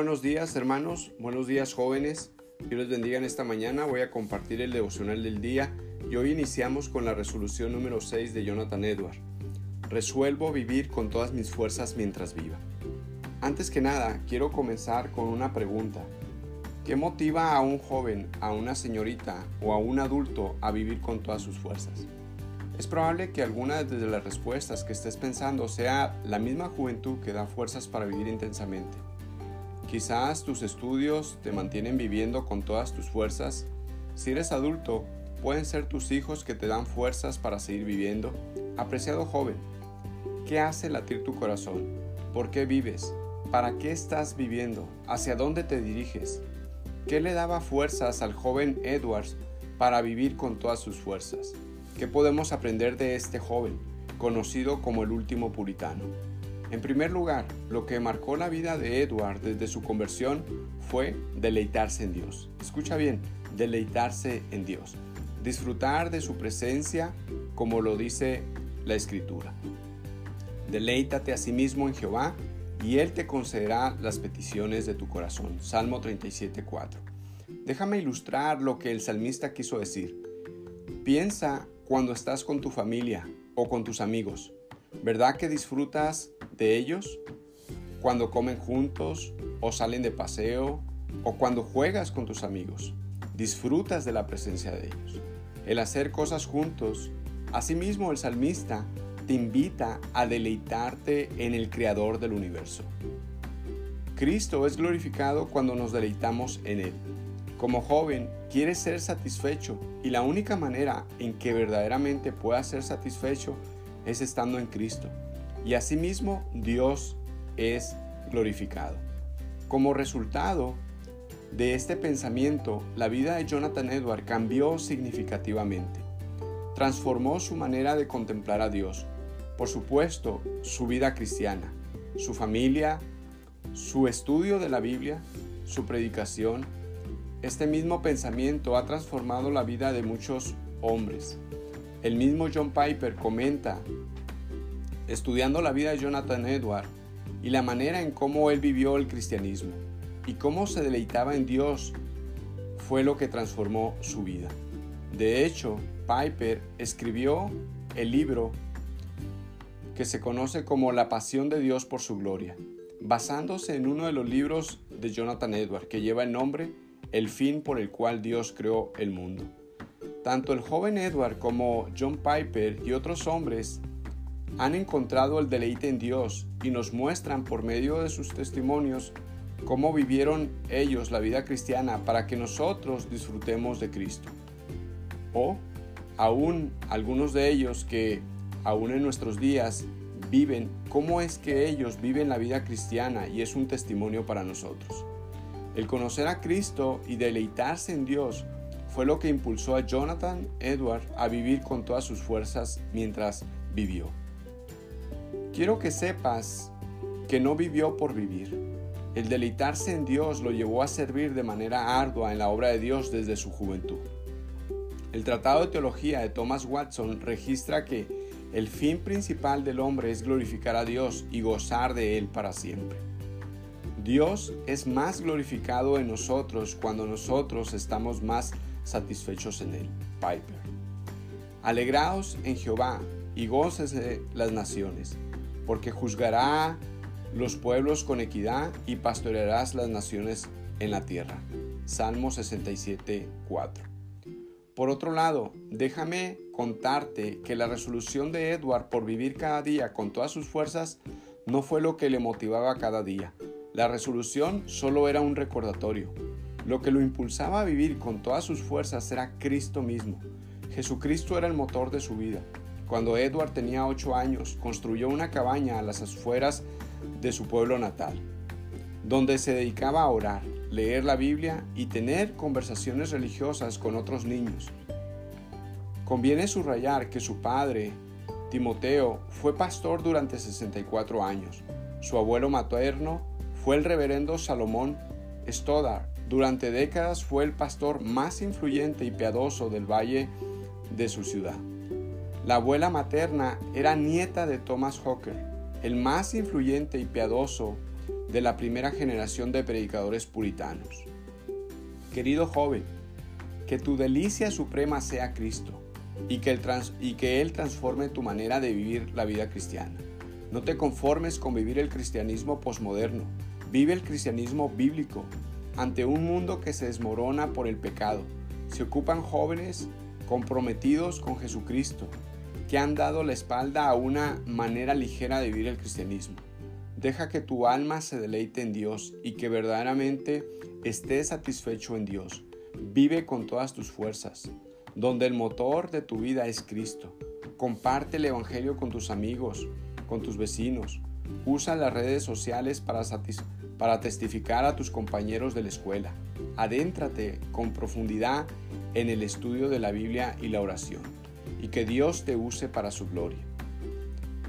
buenos días hermanos, buenos días jóvenes. Dios les bendiga en esta mañana. Voy a compartir el devocional del día y hoy iniciamos con la resolución número 6 de Jonathan Edward. Resuelvo vivir con todas mis fuerzas mientras viva. Antes que nada, quiero comenzar con una pregunta. ¿Qué motiva a un joven, a una señorita o a un adulto a vivir con todas sus fuerzas? Es probable que alguna de las respuestas que estés pensando sea la misma juventud que da fuerzas para vivir intensamente. Quizás tus estudios te mantienen viviendo con todas tus fuerzas. Si eres adulto, pueden ser tus hijos que te dan fuerzas para seguir viviendo. Apreciado joven, ¿qué hace latir tu corazón? ¿Por qué vives? ¿Para qué estás viviendo? ¿Hacia dónde te diriges? ¿Qué le daba fuerzas al joven Edwards para vivir con todas sus fuerzas? ¿Qué podemos aprender de este joven, conocido como el último puritano? En primer lugar, lo que marcó la vida de Edward desde su conversión fue deleitarse en Dios. Escucha bien, deleitarse en Dios. Disfrutar de su presencia como lo dice la Escritura. Deleítate a sí mismo en Jehová y Él te concederá las peticiones de tu corazón. Salmo 37.4. Déjame ilustrar lo que el salmista quiso decir. Piensa cuando estás con tu familia o con tus amigos. ¿Verdad que disfrutas de ellos? Cuando comen juntos o salen de paseo o cuando juegas con tus amigos. Disfrutas de la presencia de ellos. El hacer cosas juntos. Asimismo el salmista te invita a deleitarte en el Creador del universo. Cristo es glorificado cuando nos deleitamos en Él. Como joven, quieres ser satisfecho y la única manera en que verdaderamente puedas ser satisfecho es estando en Cristo. Y asimismo Dios es glorificado. Como resultado de este pensamiento, la vida de Jonathan Edward cambió significativamente. Transformó su manera de contemplar a Dios. Por supuesto, su vida cristiana, su familia, su estudio de la Biblia, su predicación, este mismo pensamiento ha transformado la vida de muchos hombres. El mismo John Piper comenta, estudiando la vida de Jonathan Edward y la manera en cómo él vivió el cristianismo y cómo se deleitaba en Dios, fue lo que transformó su vida. De hecho, Piper escribió el libro que se conoce como La Pasión de Dios por su Gloria, basándose en uno de los libros de Jonathan Edward que lleva el nombre el fin por el cual Dios creó el mundo. Tanto el joven Edward como John Piper y otros hombres han encontrado el deleite en Dios y nos muestran por medio de sus testimonios cómo vivieron ellos la vida cristiana para que nosotros disfrutemos de Cristo. O aún algunos de ellos que aún en nuestros días viven, cómo es que ellos viven la vida cristiana y es un testimonio para nosotros. El conocer a Cristo y deleitarse en Dios fue lo que impulsó a Jonathan Edward a vivir con todas sus fuerzas mientras vivió. Quiero que sepas que no vivió por vivir. El deleitarse en Dios lo llevó a servir de manera ardua en la obra de Dios desde su juventud. El Tratado de Teología de Thomas Watson registra que el fin principal del hombre es glorificar a Dios y gozar de Él para siempre. Dios es más glorificado en nosotros cuando nosotros estamos más satisfechos en Él. Piper. Alegraos en Jehová y gócese las naciones, porque juzgará los pueblos con equidad y pastorearás las naciones en la tierra. Salmo 67, 4. Por otro lado, déjame contarte que la resolución de Edward por vivir cada día con todas sus fuerzas no fue lo que le motivaba cada día, la resolución solo era un recordatorio. Lo que lo impulsaba a vivir con todas sus fuerzas era Cristo mismo. Jesucristo era el motor de su vida. Cuando Edward tenía ocho años, construyó una cabaña a las afueras de su pueblo natal, donde se dedicaba a orar, leer la Biblia y tener conversaciones religiosas con otros niños. Conviene subrayar que su padre, Timoteo, fue pastor durante 64 años. Su abuelo materno fue el reverendo Salomón Stoddard. Durante décadas fue el pastor más influyente y piadoso del valle de su ciudad. La abuela materna era nieta de Thomas Hawker, el más influyente y piadoso de la primera generación de predicadores puritanos. Querido joven, que tu delicia suprema sea Cristo y que, y que Él transforme tu manera de vivir la vida cristiana. No te conformes con vivir el cristianismo posmoderno, vive el cristianismo bíblico ante un mundo que se desmorona por el pecado. Se ocupan jóvenes comprometidos con Jesucristo, que han dado la espalda a una manera ligera de vivir el cristianismo. Deja que tu alma se deleite en Dios y que verdaderamente estés satisfecho en Dios. Vive con todas tus fuerzas, donde el motor de tu vida es Cristo. Comparte el Evangelio con tus amigos, con tus vecinos. Usa las redes sociales para, para testificar a tus compañeros de la escuela. Adéntrate con profundidad en el estudio de la Biblia y la oración. Y que Dios te use para su gloria.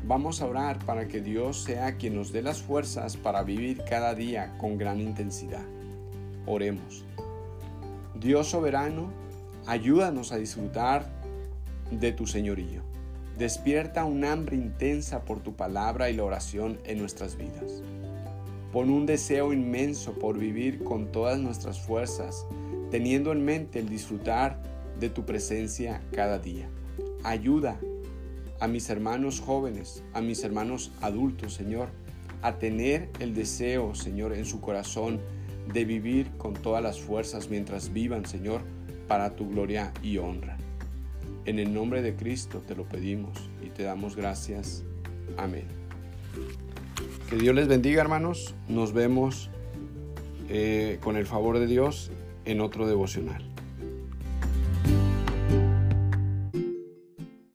Vamos a orar para que Dios sea quien nos dé las fuerzas para vivir cada día con gran intensidad. Oremos. Dios soberano, ayúdanos a disfrutar de tu señorío. Despierta un hambre intensa por tu palabra y la oración en nuestras vidas. Pon un deseo inmenso por vivir con todas nuestras fuerzas, teniendo en mente el disfrutar de tu presencia cada día. Ayuda a mis hermanos jóvenes, a mis hermanos adultos, Señor, a tener el deseo, Señor, en su corazón de vivir con todas las fuerzas mientras vivan, Señor, para tu gloria y honra. En el nombre de Cristo te lo pedimos y te damos gracias. Amén. Que Dios les bendiga, hermanos. Nos vemos eh, con el favor de Dios en otro devocional.